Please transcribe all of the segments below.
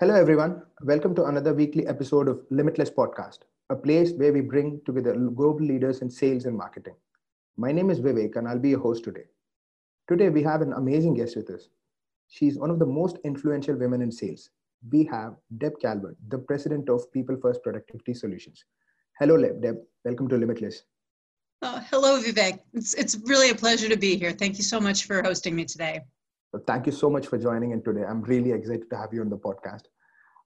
Hello, everyone. Welcome to another weekly episode of Limitless Podcast, a place where we bring together global leaders in sales and marketing. My name is Vivek, and I'll be your host today. Today, we have an amazing guest with us. She's one of the most influential women in sales. We have Deb Calvert, the president of People First Productivity Solutions. Hello, Deb. Welcome to Limitless. Oh, hello, Vivek. It's, it's really a pleasure to be here. Thank you so much for hosting me today. Thank you so much for joining in today. I'm really excited to have you on the podcast.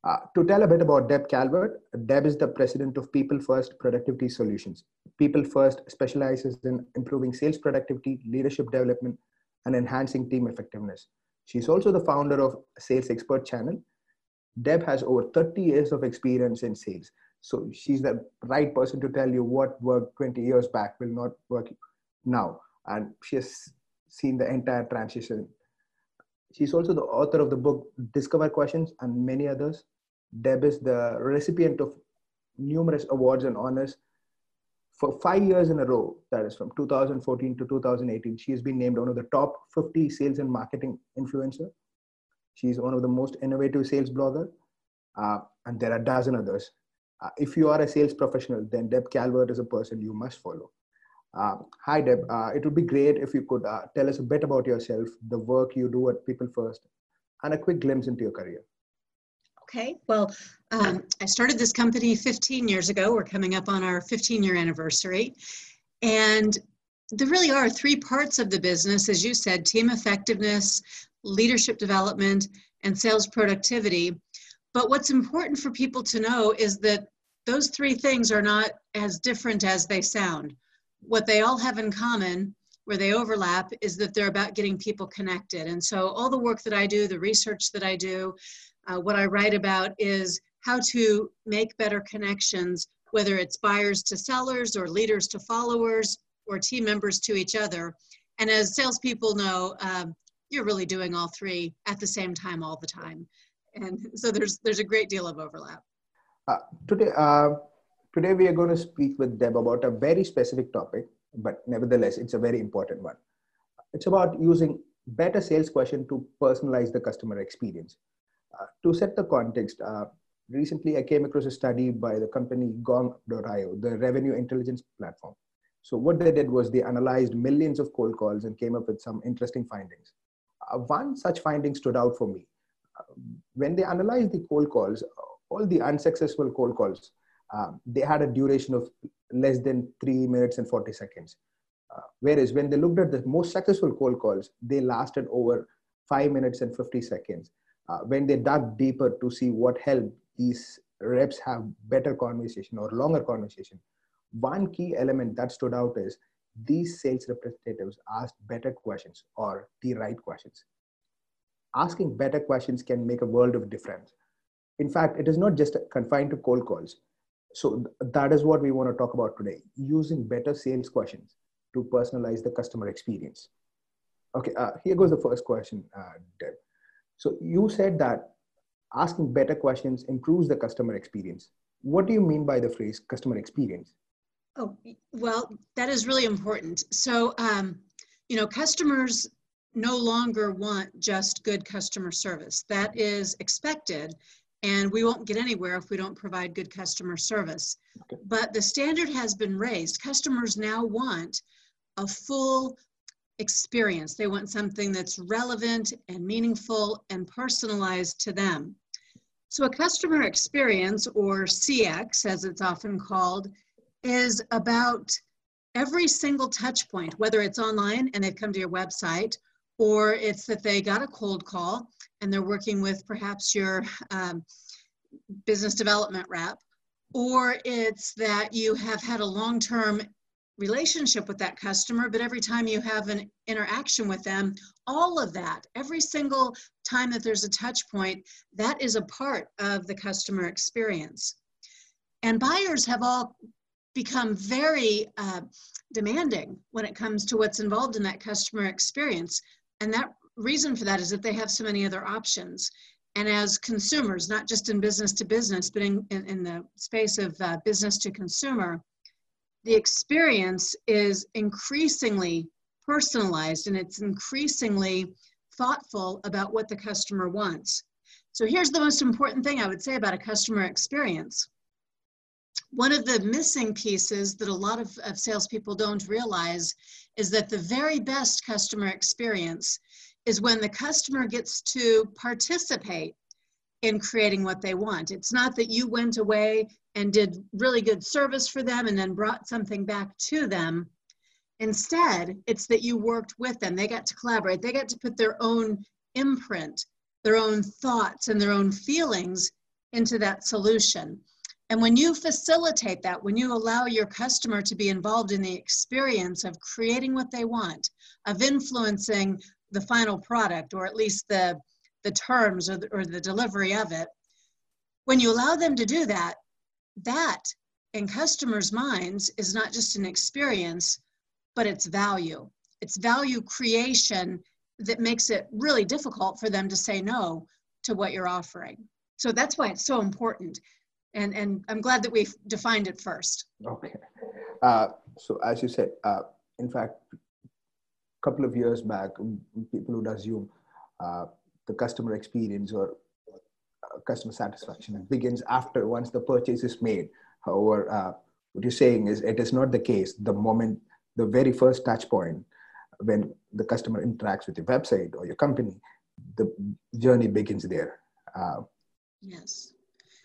Uh, to tell a bit about Deb Calvert, Deb is the president of People First Productivity Solutions. People First specializes in improving sales productivity, leadership development, and enhancing team effectiveness. She's also the founder of Sales Expert Channel. Deb has over 30 years of experience in sales. So she's the right person to tell you what worked 20 years back will not work now. And she has seen the entire transition She's also the author of the book Discover Questions and many others. Deb is the recipient of numerous awards and honors for five years in a row. That is from 2014 to 2018. She has been named one of the top 50 sales and marketing influencer. She's one of the most innovative sales blogger, uh, and there are dozen others. Uh, if you are a sales professional, then Deb Calvert is a person you must follow. Uh, hi, Deb. Uh, it would be great if you could uh, tell us a bit about yourself, the work you do at People First, and a quick glimpse into your career. Okay, well, um, I started this company 15 years ago. We're coming up on our 15 year anniversary. And there really are three parts of the business, as you said team effectiveness, leadership development, and sales productivity. But what's important for people to know is that those three things are not as different as they sound what they all have in common where they overlap is that they're about getting people connected. And so all the work that I do, the research that I do, uh, what I write about is how to make better connections, whether it's buyers to sellers or leaders to followers or team members to each other. And as salespeople know, um, you're really doing all three at the same time all the time. And so there's, there's a great deal of overlap. Uh, today, uh Today, we are going to speak with Deb about a very specific topic, but nevertheless, it's a very important one. It's about using better sales question to personalize the customer experience. Uh, to set the context, uh, recently I came across a study by the company Gong.io, the revenue intelligence platform. So what they did was they analyzed millions of cold calls and came up with some interesting findings. Uh, one such finding stood out for me. Uh, when they analyzed the cold calls, all the unsuccessful cold calls um, they had a duration of less than three minutes and 40 seconds. Uh, whereas when they looked at the most successful cold calls, they lasted over five minutes and 50 seconds. Uh, when they dug deeper to see what helped these reps have better conversation or longer conversation, one key element that stood out is these sales representatives asked better questions or the right questions. Asking better questions can make a world of difference. In fact, it is not just confined to cold calls so that is what we want to talk about today using better sales questions to personalize the customer experience. Okay uh, here goes the first question uh, deb. So you said that asking better questions improves the customer experience. What do you mean by the phrase customer experience? Oh well that is really important. So um, you know customers no longer want just good customer service. That is expected and we won't get anywhere if we don't provide good customer service. Okay. But the standard has been raised. Customers now want a full experience. They want something that's relevant and meaningful and personalized to them. So, a customer experience, or CX as it's often called, is about every single touch point, whether it's online and they've come to your website, or it's that they got a cold call and they're working with perhaps your um, business development rep, or it's that you have had a long term relationship with that customer, but every time you have an interaction with them, all of that, every single time that there's a touch point, that is a part of the customer experience. And buyers have all become very uh, demanding when it comes to what's involved in that customer experience. And that reason for that is that they have so many other options. And as consumers, not just in business to business, but in, in, in the space of uh, business to consumer, the experience is increasingly personalized and it's increasingly thoughtful about what the customer wants. So here's the most important thing I would say about a customer experience. One of the missing pieces that a lot of, of salespeople don't realize is that the very best customer experience is when the customer gets to participate in creating what they want. It's not that you went away and did really good service for them and then brought something back to them. Instead, it's that you worked with them. They got to collaborate, they got to put their own imprint, their own thoughts, and their own feelings into that solution. And when you facilitate that, when you allow your customer to be involved in the experience of creating what they want, of influencing the final product, or at least the the terms or the, or the delivery of it when you allow them to do that that in customers minds is not just an experience but it's value. It's value creation that makes it really difficult for them to say no to what you're offering. So that's why it's so important and and i'm glad that we've defined it first okay uh, so as you said uh, in fact a couple of years back people would assume uh, the customer experience or uh, customer satisfaction begins after once the purchase is made. However, uh, what you're saying is it is not the case. The moment, the very first touch point when the customer interacts with your website or your company, the journey begins there. Uh, yes.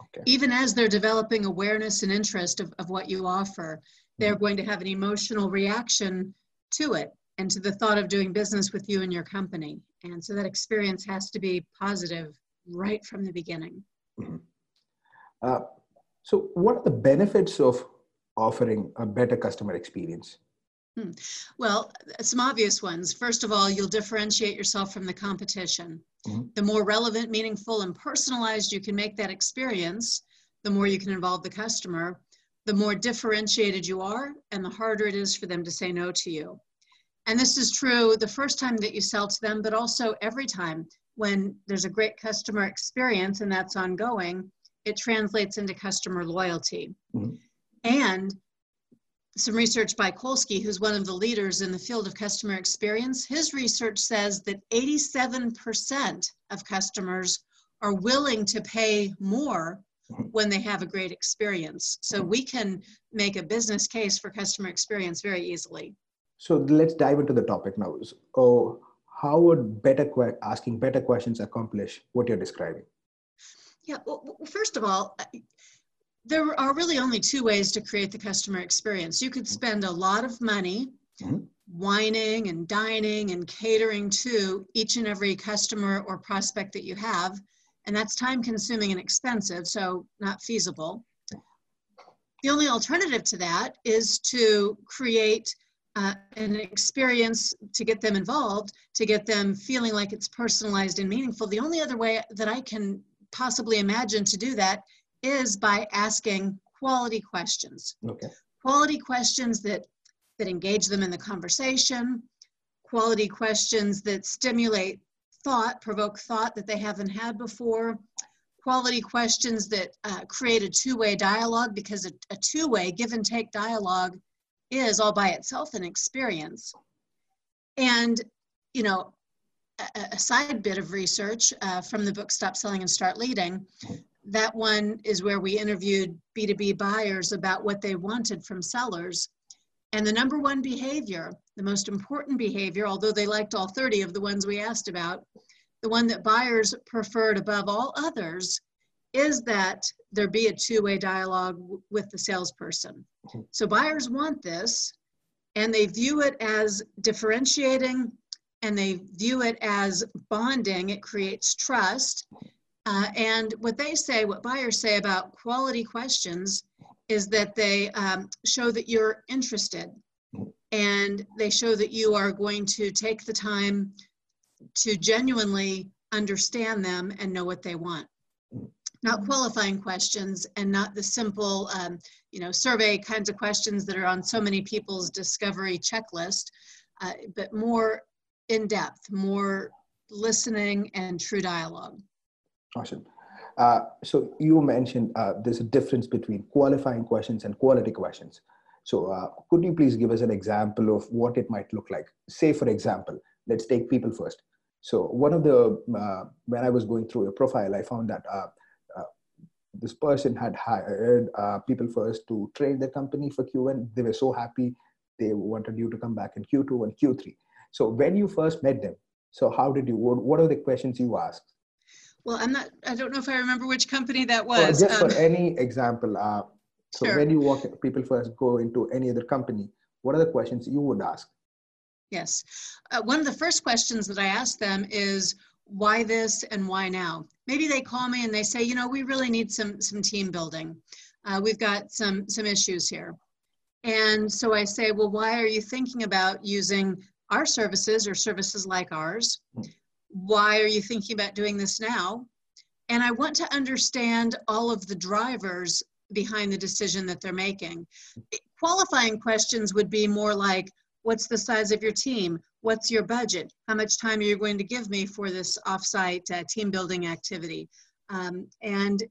Okay. Even as they're developing awareness and interest of, of what you offer, they're mm-hmm. going to have an emotional reaction to it and to the thought of doing business with you and your company. And so that experience has to be positive right from the beginning. Mm-hmm. Uh, so, what are the benefits of offering a better customer experience? Hmm. Well, some obvious ones. First of all, you'll differentiate yourself from the competition. Mm-hmm. The more relevant, meaningful, and personalized you can make that experience, the more you can involve the customer, the more differentiated you are, and the harder it is for them to say no to you. And this is true the first time that you sell to them, but also every time when there's a great customer experience and that's ongoing, it translates into customer loyalty. Mm-hmm. And some research by Kolsky, who's one of the leaders in the field of customer experience, his research says that 87% of customers are willing to pay more when they have a great experience. So we can make a business case for customer experience very easily. So let's dive into the topic now. So how would better que- asking better questions accomplish what you're describing? Yeah, well, first of all, there are really only two ways to create the customer experience. You could spend a lot of money mm-hmm. wining and dining and catering to each and every customer or prospect that you have, and that's time consuming and expensive, so not feasible. The only alternative to that is to create uh, an experience to get them involved, to get them feeling like it's personalized and meaningful. The only other way that I can possibly imagine to do that is by asking quality questions. Okay. Quality questions that that engage them in the conversation, quality questions that stimulate thought, provoke thought that they haven't had before, quality questions that uh, create a two-way dialogue because a, a two-way give and take dialogue is all by itself an experience. And, you know, a, a side bit of research uh, from the book Stop Selling and Start Leading, that one is where we interviewed B2B buyers about what they wanted from sellers. And the number one behavior, the most important behavior, although they liked all 30 of the ones we asked about, the one that buyers preferred above all others is that there be a two-way dialogue with the salesperson. Mm-hmm. So buyers want this and they view it as differentiating and they view it as bonding. It creates trust. Uh, and what they say, what buyers say about quality questions is that they um, show that you're interested and they show that you are going to take the time to genuinely understand them and know what they want not qualifying questions and not the simple, um, you know, survey kinds of questions that are on so many people's discovery checklist, uh, but more in depth, more listening and true dialogue. Awesome. Uh, so you mentioned uh, there's a difference between qualifying questions and quality questions. So uh, could you please give us an example of what it might look like? Say, for example, let's take people first. So one of the uh, when I was going through your profile, I found that uh, uh, this person had hired people first to train the company for Q1. They were so happy they wanted you to come back in Q2 and Q3. So when you first met them, so how did you? What, what are the questions you asked? Well, I'm not. I don't know if I remember which company that was. just um, for any example, uh, so Sure. when you walk, people first go into any other company, what are the questions you would ask? Yes. Uh, one of the first questions that I ask them is why this and why now? Maybe they call me and they say, you know, we really need some some team building. Uh, we've got some some issues here. And so I say, well, why are you thinking about using our services or services like ours? Why are you thinking about doing this now? And I want to understand all of the drivers behind the decision that they're making. Qualifying questions would be more like, what's the size of your team? What's your budget? How much time are you going to give me for this offsite uh, team building activity? Um, and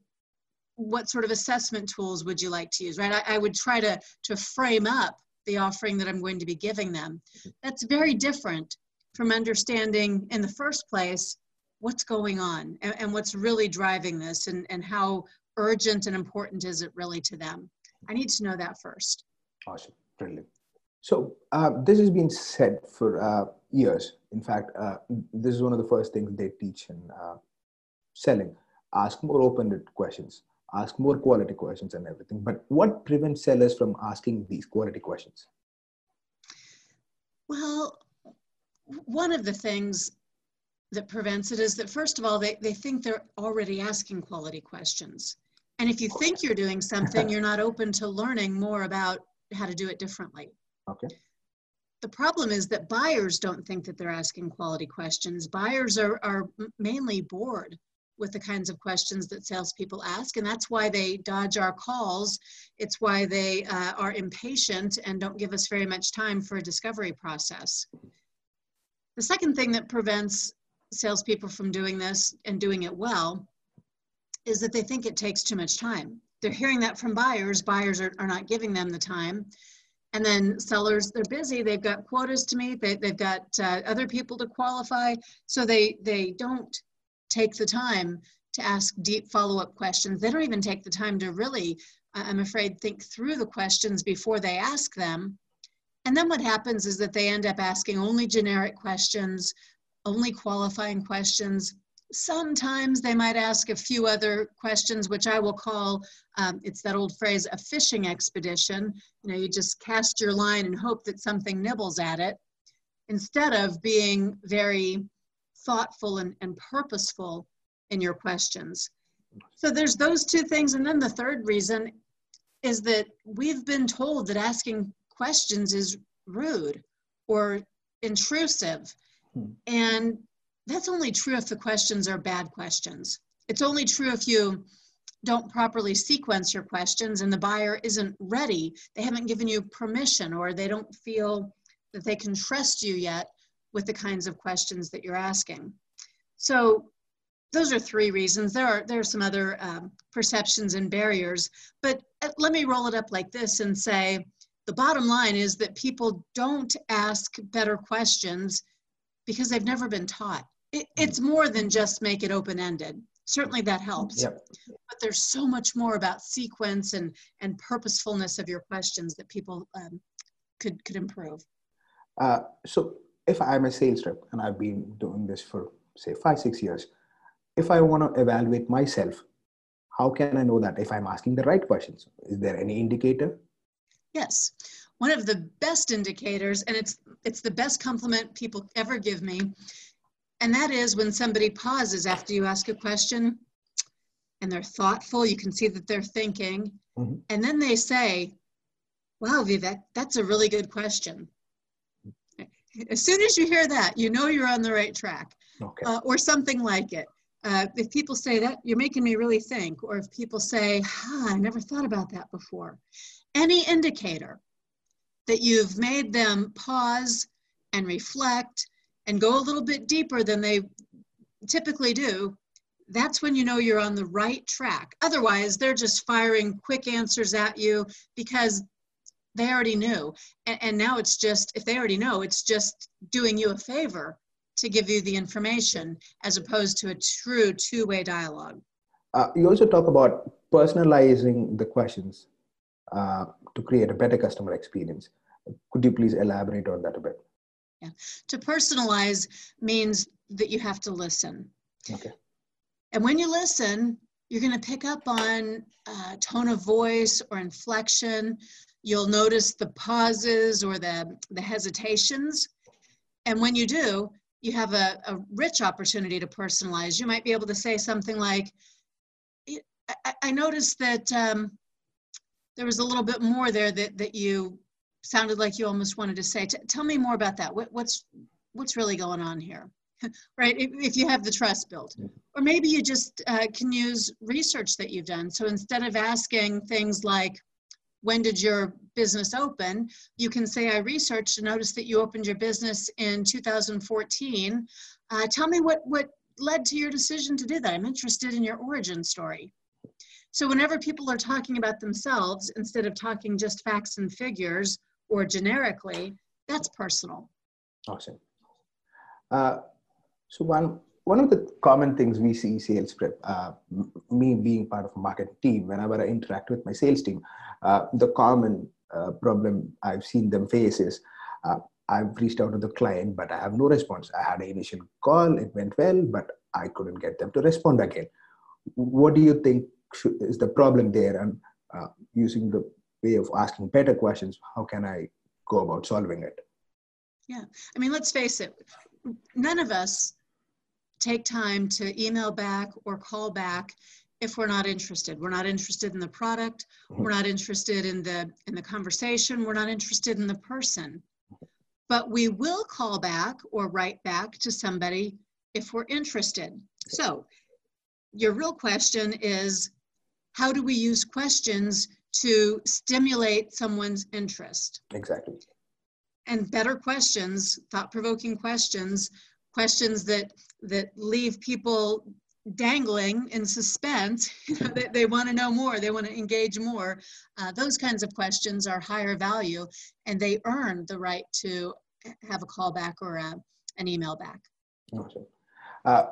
what sort of assessment tools would you like to use, right? I, I would try to, to frame up the offering that I'm going to be giving them. That's very different from understanding in the first place what's going on and, and what's really driving this and, and how urgent and important is it really to them. I need to know that first. Awesome, brilliant. So uh, this has been said for uh, years. In fact, uh, this is one of the first things they teach in uh, selling. Ask more open-ended questions. Ask more quality questions and everything. But what prevents sellers from asking these quality questions? Well, one of the things that prevents it is that first of all, they, they think they're already asking quality questions. And if you think you're doing something, you're not open to learning more about how to do it differently. Okay. The problem is that buyers don't think that they're asking quality questions. Buyers are, are mainly bored with the kinds of questions that salespeople ask, and that's why they dodge our calls. It's why they uh, are impatient and don't give us very much time for a discovery process. The second thing that prevents salespeople from doing this and doing it well is that they think it takes too much time. They're hearing that from buyers. Buyers are, are not giving them the time. And then sellers, they're busy. They've got quotas to meet. They, they've got uh, other people to qualify. So they, they don't take the time to ask deep follow-up questions. They don't even take the time to really, I'm afraid, think through the questions before they ask them. And then what happens is that they end up asking only generic questions, only qualifying questions. Sometimes they might ask a few other questions, which I will call, um, it's that old phrase, a fishing expedition. You know, you just cast your line and hope that something nibbles at it instead of being very thoughtful and, and purposeful in your questions. So there's those two things. And then the third reason is that we've been told that asking questions is rude or intrusive. Hmm. And that's only true if the questions are bad questions. It's only true if you don't properly sequence your questions and the buyer isn't ready. They haven't given you permission or they don't feel that they can trust you yet with the kinds of questions that you're asking. So those are three reasons. There are there are some other um, perceptions and barriers, but uh, let me roll it up like this and say the bottom line is that people don't ask better questions because they've never been taught. It, it's more than just make it open ended. Certainly that helps, Yep. but there's so much more about sequence and and purposefulness of your questions that people um, could could improve. Uh, so if I'm a sales rep and I've been doing this for say five, six years, if I want to evaluate myself, how can I know that if I'm asking the right questions? Is there any indicator? Yes. One of the best indicators, and it's it's the best compliment people ever give me, and that is when somebody pauses after you ask a question and they're thoughtful, you can see that they're thinking, Mhm. and then they say, Wow, Vivek, that's a really good question. As soon as you hear that, you know you're on the right track Okay. uh, or something like it. Uh, if people say that, you're making me really think, or if people say, I never thought about that before. Any indicator that you've made them pause and reflect and go a little bit deeper than they typically do, that's when you know you're on the right track. Otherwise, they're just firing quick answers at you because they already knew. And, and now it's just, if they already know, it's just doing you a favor to give you the information as opposed to a true two-way dialogue. Uh, you also talk about personalizing the questions uh, to create a better customer experience. Could you please elaborate on that a bit? Yeah. To personalize means that you have to listen. Okay. And when you listen, you're going to pick up on uh, tone of voice or inflection. You'll notice the pauses or the, the hesitations. And when you do, you have a, a rich opportunity to personalize. You might be able to say something like, I, I noticed that um, there was a little bit more there that, that you sounded like you almost wanted to say. T- tell me more about that. What, what's, what's really going on here? right? If, if, you have the trust built. Or maybe you just uh, can use research that you've done. So instead of asking things like, when did your business open? You can say, I researched and noticed that you opened your business in 2014. Uh, tell me what, what led to your decision to do that. I'm interested in your origin story. So whenever people are talking about themselves, instead of talking just facts and figures or generically, that's personal. Awesome. Uh, so one one of the common things we see sales prep, uh, me being part of a market team, whenever I interact with my sales team, the common uh, problem I've seen them face is uh, I've reached out to the client, but I have no response. I had an initial call, it went well, but I couldn't get them to respond again. What do you think is the problem there? And uh, using the way of asking better questions, how can I go about solving it? Yeah, I mean, let's face it, none of us take time to email back or call back if we're not interested. We're not interested in the product. We're not interested in the in the conversation. We're not interested in the person. But we will call back or write back to somebody if we're interested. So your real question is how do we use questions to stimulate someone's interest? Exactly. And better questions thought-provoking questions questions that that leave people dangling in suspense. they, they want to know more, they want to engage more. Uh, those kinds of questions are higher value and they earn the right to have a call back or a, an email back. Uh,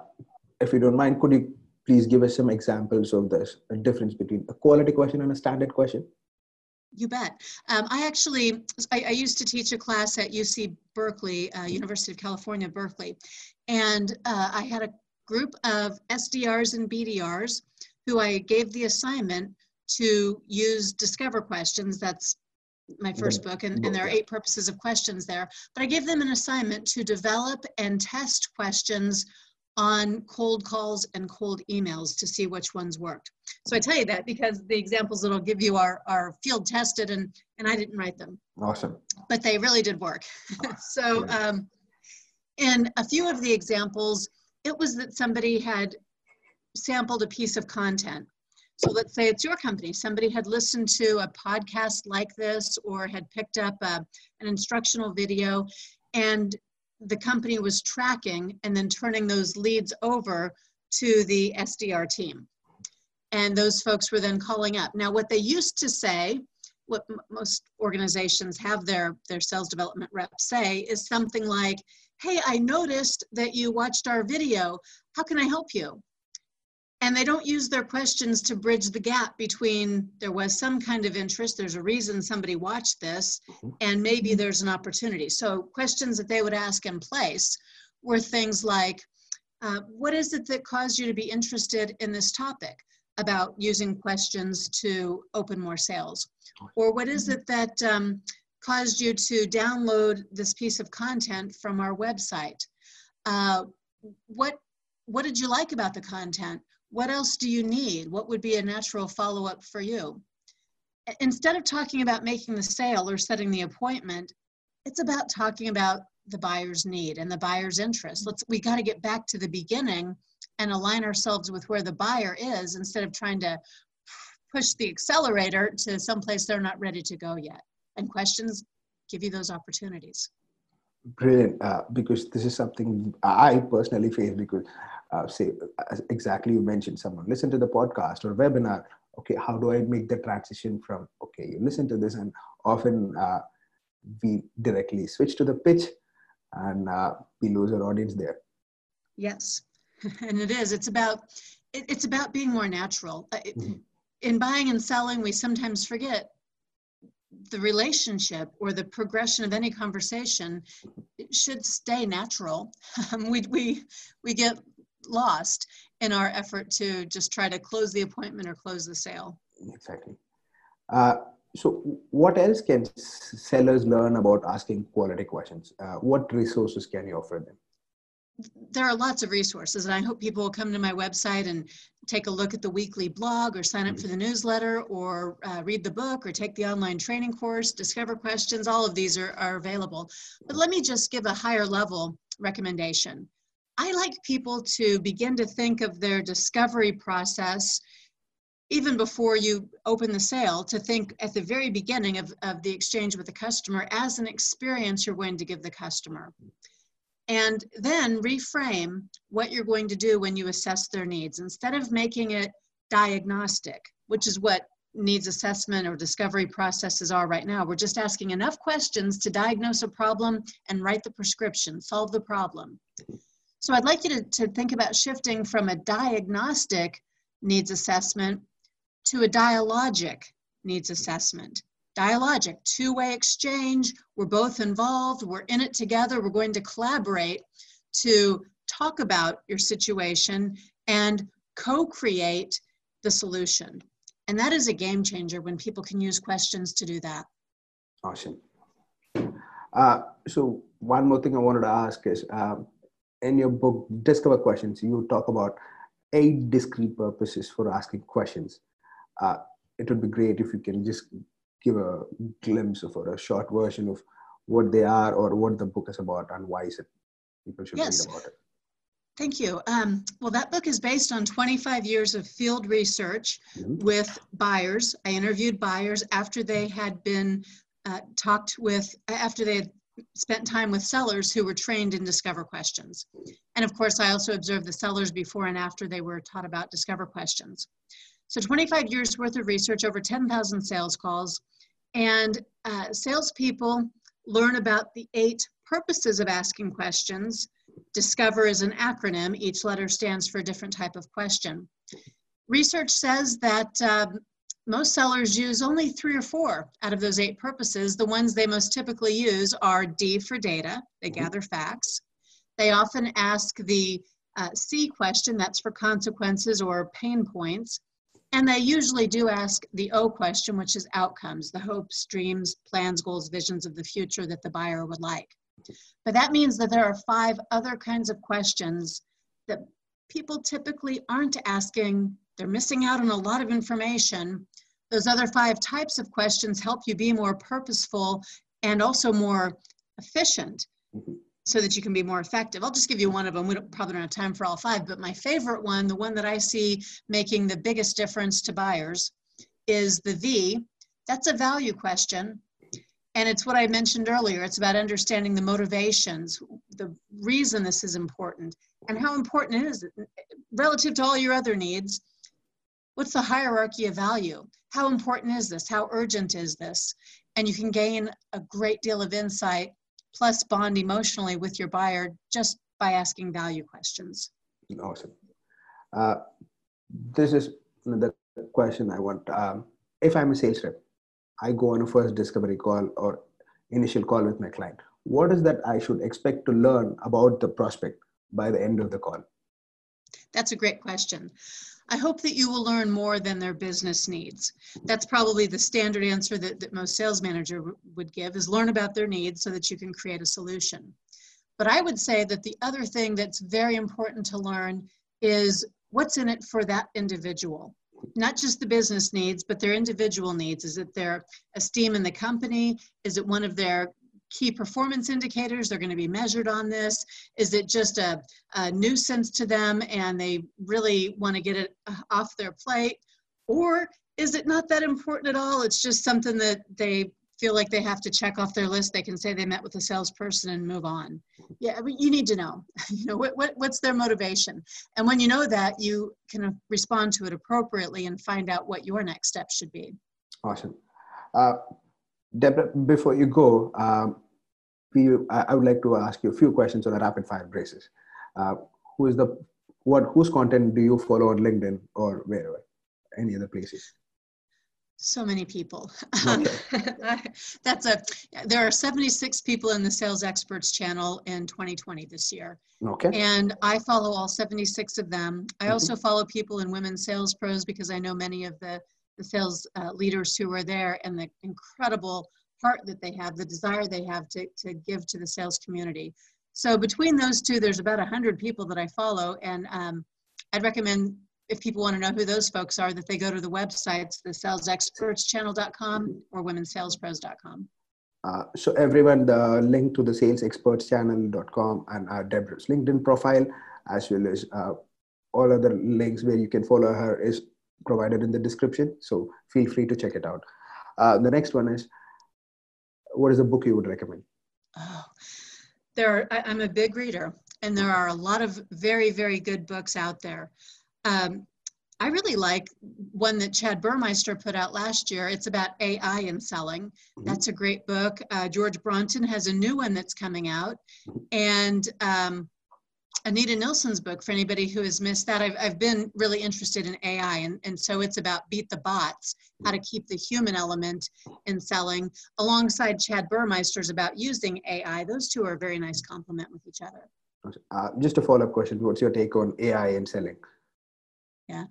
if you don't mind, could you please give us some examples of this difference between a quality question and a standard question? You bet. Um, I actually, I, I, used to teach a class at UC Berkeley, uh, University of California, Berkeley, and uh, I had a group of SDRs and BDRs who I gave the assignment to use Discover questions. That's my first book, and, and there are eight purposes of questions there. But I gave them an assignment to develop and test questions on cold calls and cold emails to see which ones worked. So I tell you that because the examples that I'll give you are, are field tested and, and I didn't write them. Awesome. But they really did work. so um, in a few of the examples, it was that somebody had sampled a piece of content. So let's say it's your company. Somebody had listened to a podcast like this or had picked up a, an instructional video and the company was tracking and then turning those leads over to the SDR team. And those folks were then calling up. Now, what they used to say, what most organizations have their, their sales development reps say, is something like, Hey, I noticed that you watched our video. How can I help you? and they don't use their questions to bridge the gap between there was some kind of interest there's a reason somebody watched this mm-hmm. and maybe there's an opportunity so questions that they would ask in place were things like uh, what is it that caused you to be interested in this topic about using questions to open more sales or what is it that um, caused you to download this piece of content from our website uh, what what did you like about the content what else do you need? What would be a natural follow up for you? Instead of talking about making the sale or setting the appointment, it's about talking about the buyer's need and the buyer's interest. Let's we got to get back to the beginning and align ourselves with where the buyer is instead of trying to push the accelerator to someplace they're not ready to go yet. And questions give you those opportunities. Brilliant, uh, because this is something I personally face because uh, say exactly you mentioned someone listen to the podcast or webinar okay how do i make the transition from okay you listen to this and often uh, we directly switch to the pitch and uh, we lose our audience there. Yes, and it is. It's about it, it's about being more natural. Uh, mm-hmm. In buying and selling, we sometimes forget the relationship or the progression of any conversation should stay natural. Um, we, we, we get lost in our effort to just try to close the appointment or close the sale. Exactly. Uh, so, what else can sellers learn about asking quality questions? Uh, what resources can you offer them? There are lots of resources and i hope people will come to my website and take a look at the weekly blog or sign up for the newsletter or uh, read the book or take the online training course discover questions. All of these are, are available. But let me just give a higher level recommendation. I like people to begin to think of their discovery process even before you open the sale to think at the very beginning of, of the exchange with the customer as an experience you're going to give the customer and then reframe what you're going to do when you assess their needs instead of making it diagnostic which is what needs assessment or discovery processes are right now. We're just asking enough questions to diagnose a problem and write the prescription solve the problem. So i'd like you to, to think about shifting from a diagnostic needs assessment to a dialogic needs assessment dialogic, two-way exchange. We're both involved. We're in it together. We're going to collaborate to talk about your situation and co-create the solution. And that is a game changer when people can use questions to do that. Awesome. Uh, so one more thing I wanted to ask is, um, in your book, Discover Questions, you talk about eight discrete purposes for asking questions. Uh, it would be great if you can just give a glimpse of or a short version of what they are or what the book is about and why is it people should yes. read about it Thank you. Um, well, that book is based on 25 years of field research mm-hmm. with buyers. I interviewed buyers after they had been uh, talked with, after they had spent time with sellers who were trained in Discover questions. And of course, I also observed the sellers before and after they were taught about Discover questions. So 25 years worth of research, over 10,000 sales calls, and uh, salespeople learn about the eight purposes of asking questions. Discover is an acronym. Each letter stands for a different type of question. Research says that um, most sellers use only three or four out of those eight purposes. The ones they most typically use are D for data, they mm-hmm. gather facts. They often ask the uh, C question, that's for consequences or pain points. And they usually do ask the O question, which is outcomes, the hopes, dreams, plans, goals, visions of the future that the buyer would like. But that means that there are five other kinds of questions that people typically aren't asking. They're missing out on a lot of information. Those other five types of questions help you be more purposeful and also more efficient. Mm-hmm. So that you can be more effective. I'll just give you one of them. We don't, probably don't have time for all five, but my favorite one, the one that I see making the biggest difference to buyers, is the V. That's a value question. And it's what I mentioned earlier. It's about understanding the motivations, the reason this is important, and how important it is relative to all your other needs. What's the hierarchy of value? How important is this? How urgent is this? And you can gain a great deal of insight plus bond emotionally with your buyer just by asking value questions. Awesome. Uh, this is the question I want. Um, if I'm a sales rep, I go on a first discovery call or initial call with my client. What is that I should expect to learn about the prospect by the end of the call? That's a great question. I hope that you will learn more than their business needs. That's probably the standard answer that, that most sales manager would give is learn about their needs so that you can create a solution. But I would say that the other thing that's very important to learn is what's in it for that individual. Not just the business needs, but their individual needs. Is it their esteem in the company? Is it one of their key performance indicators they're going to be measured on this. Is it just a, a nuisance to them and they really want to get it uh, off their plate? Or is it not that important at all? It's just something that they feel like they have to check off their list. They can say they met with a salesperson and move on. Yeah but you need to know. You know what, what what's their motivation? And when you know that you can respond to it appropriately and find out what your next step should be. Awesome. Uh, Deborah, before you go, um, few, I would like to ask you a few questions on a rapid fire basis. Uh, who is the what whose content do you follow on LinkedIn or wherever, any other places? So many people. Okay. That's a. There are 76 people in the Sales Experts channel in 2020 this year. Okay. And I follow all 76 of them. I mm-hmm. also follow people in Women Sales Pros because I know many of the the sales uh, leaders who are there and the incredible heart that they have, the desire they have to, to give to the sales community. So between those two, there's about 100 people that I follow. And um, I'd recommend if people want to know who those folks are, that they go to the websites, the salesexpertschannel.com or womensalespros.com. Uh, so everyone, the link to the salesexpertschannel.com and uh, Deborah's LinkedIn profile, as well as uh, all other links where you can follow her is provided in the description. So feel free to check it out. Uh, the next one is, what is a book you would recommend? Oh, there are, I, am a big reader, and there are a lot of very, very good books out there. Um, I really like one that Chad Burmeister put out last year. It's about AI and selling. Mm-hmm. That's a great book. Uh, George Brontén has a new one that's coming out. Mm-hmm. And um, Anita Nielsen's book, for anybody who has missed that, I've, I've been really interested in AI. And, and so it's about beat the bots, how to keep the human element in selling, alongside Chad Burmeister's about using AI. Those two are a very nice complement with each other. Uh, just a follow up question What's your take on AI and selling? Yeah,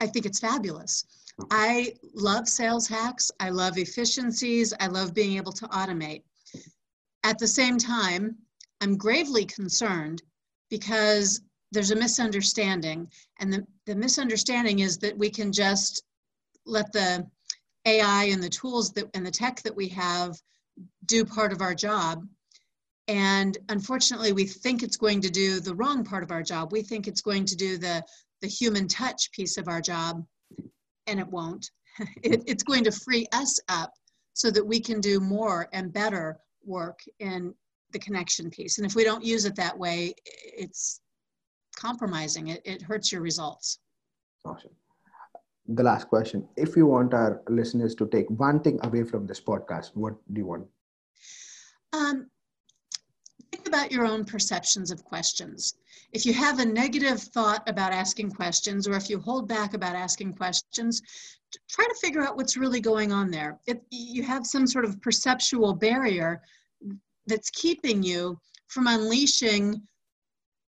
I think it's fabulous. I love sales hacks. I love efficiencies. I love being able to automate. At the same time, I'm gravely concerned because there's a misunderstanding. And the, the misunderstanding is that we can just let the AI and the tools that and the tech that we have do part of our job. And unfortunately, we think it's going to do the wrong part of our job. We think it's going to do the, the human touch piece of our job, and it won't. it, it's going to free us up so that we can do more and better work in the connection piece. And if we don't use it that way, it's compromising. It, it hurts your results. Awesome. The last question. If you want our listeners to take one thing away from this podcast, what do you want? Um, think about your own perceptions of questions. If you have a negative thought about asking questions, or if you hold back about asking questions, try to figure out what's really going on there. If you have some sort of perceptual barrier, that's keeping you from unleashing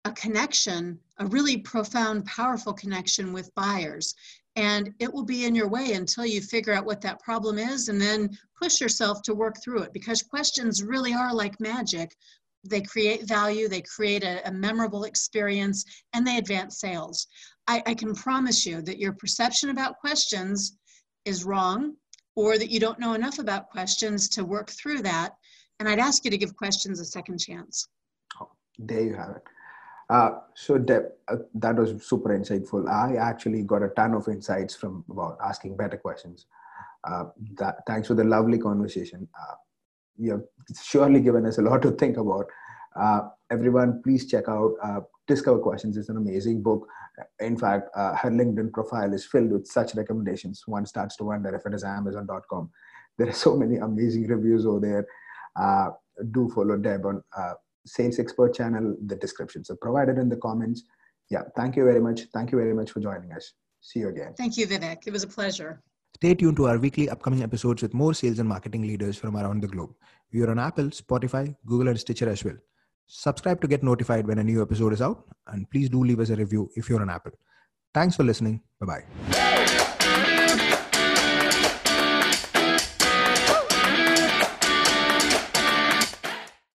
a connection, a really profound, powerful connection with buyers. And it will be in your way until you figure out what that problem is and then push yourself to work through it because questions really are like magic. They create value, they create a, a memorable experience, and they advance sales. I, I can promise you that your perception about questions is wrong or that you don't know enough about questions to work through that and I'd ask you to give questions a second chance. Oh, there you have it. Uh, so Deb, uh, that was super insightful. I actually got a ton of insights from about asking better questions. Uh, that, thanks for the lovely conversation. Uh, you have surely given us a lot to think about. Uh, everyone, please check out uh, Discover Questions. It's an amazing book. In fact, her LinkedIn profile is filled with such recommendations. One starts to wonder if it is Amazon.com. There are so many amazing reviews over there do follow Deb on uh, Sales Expert channel. The descriptions are provided in the comments. Yeah, thank you very much. Thank you very much for joining us. See you again. Thank you, Vivek. It was a pleasure. Stay tuned to our weekly upcoming episodes with more sales and marketing leaders from around the globe. We are on Apple, Spotify, Google, and Stitcher as well. Subscribe to get notified when a new episode is out, and please do leave us a review if you're on Apple. Thanks for listening. Bye bye.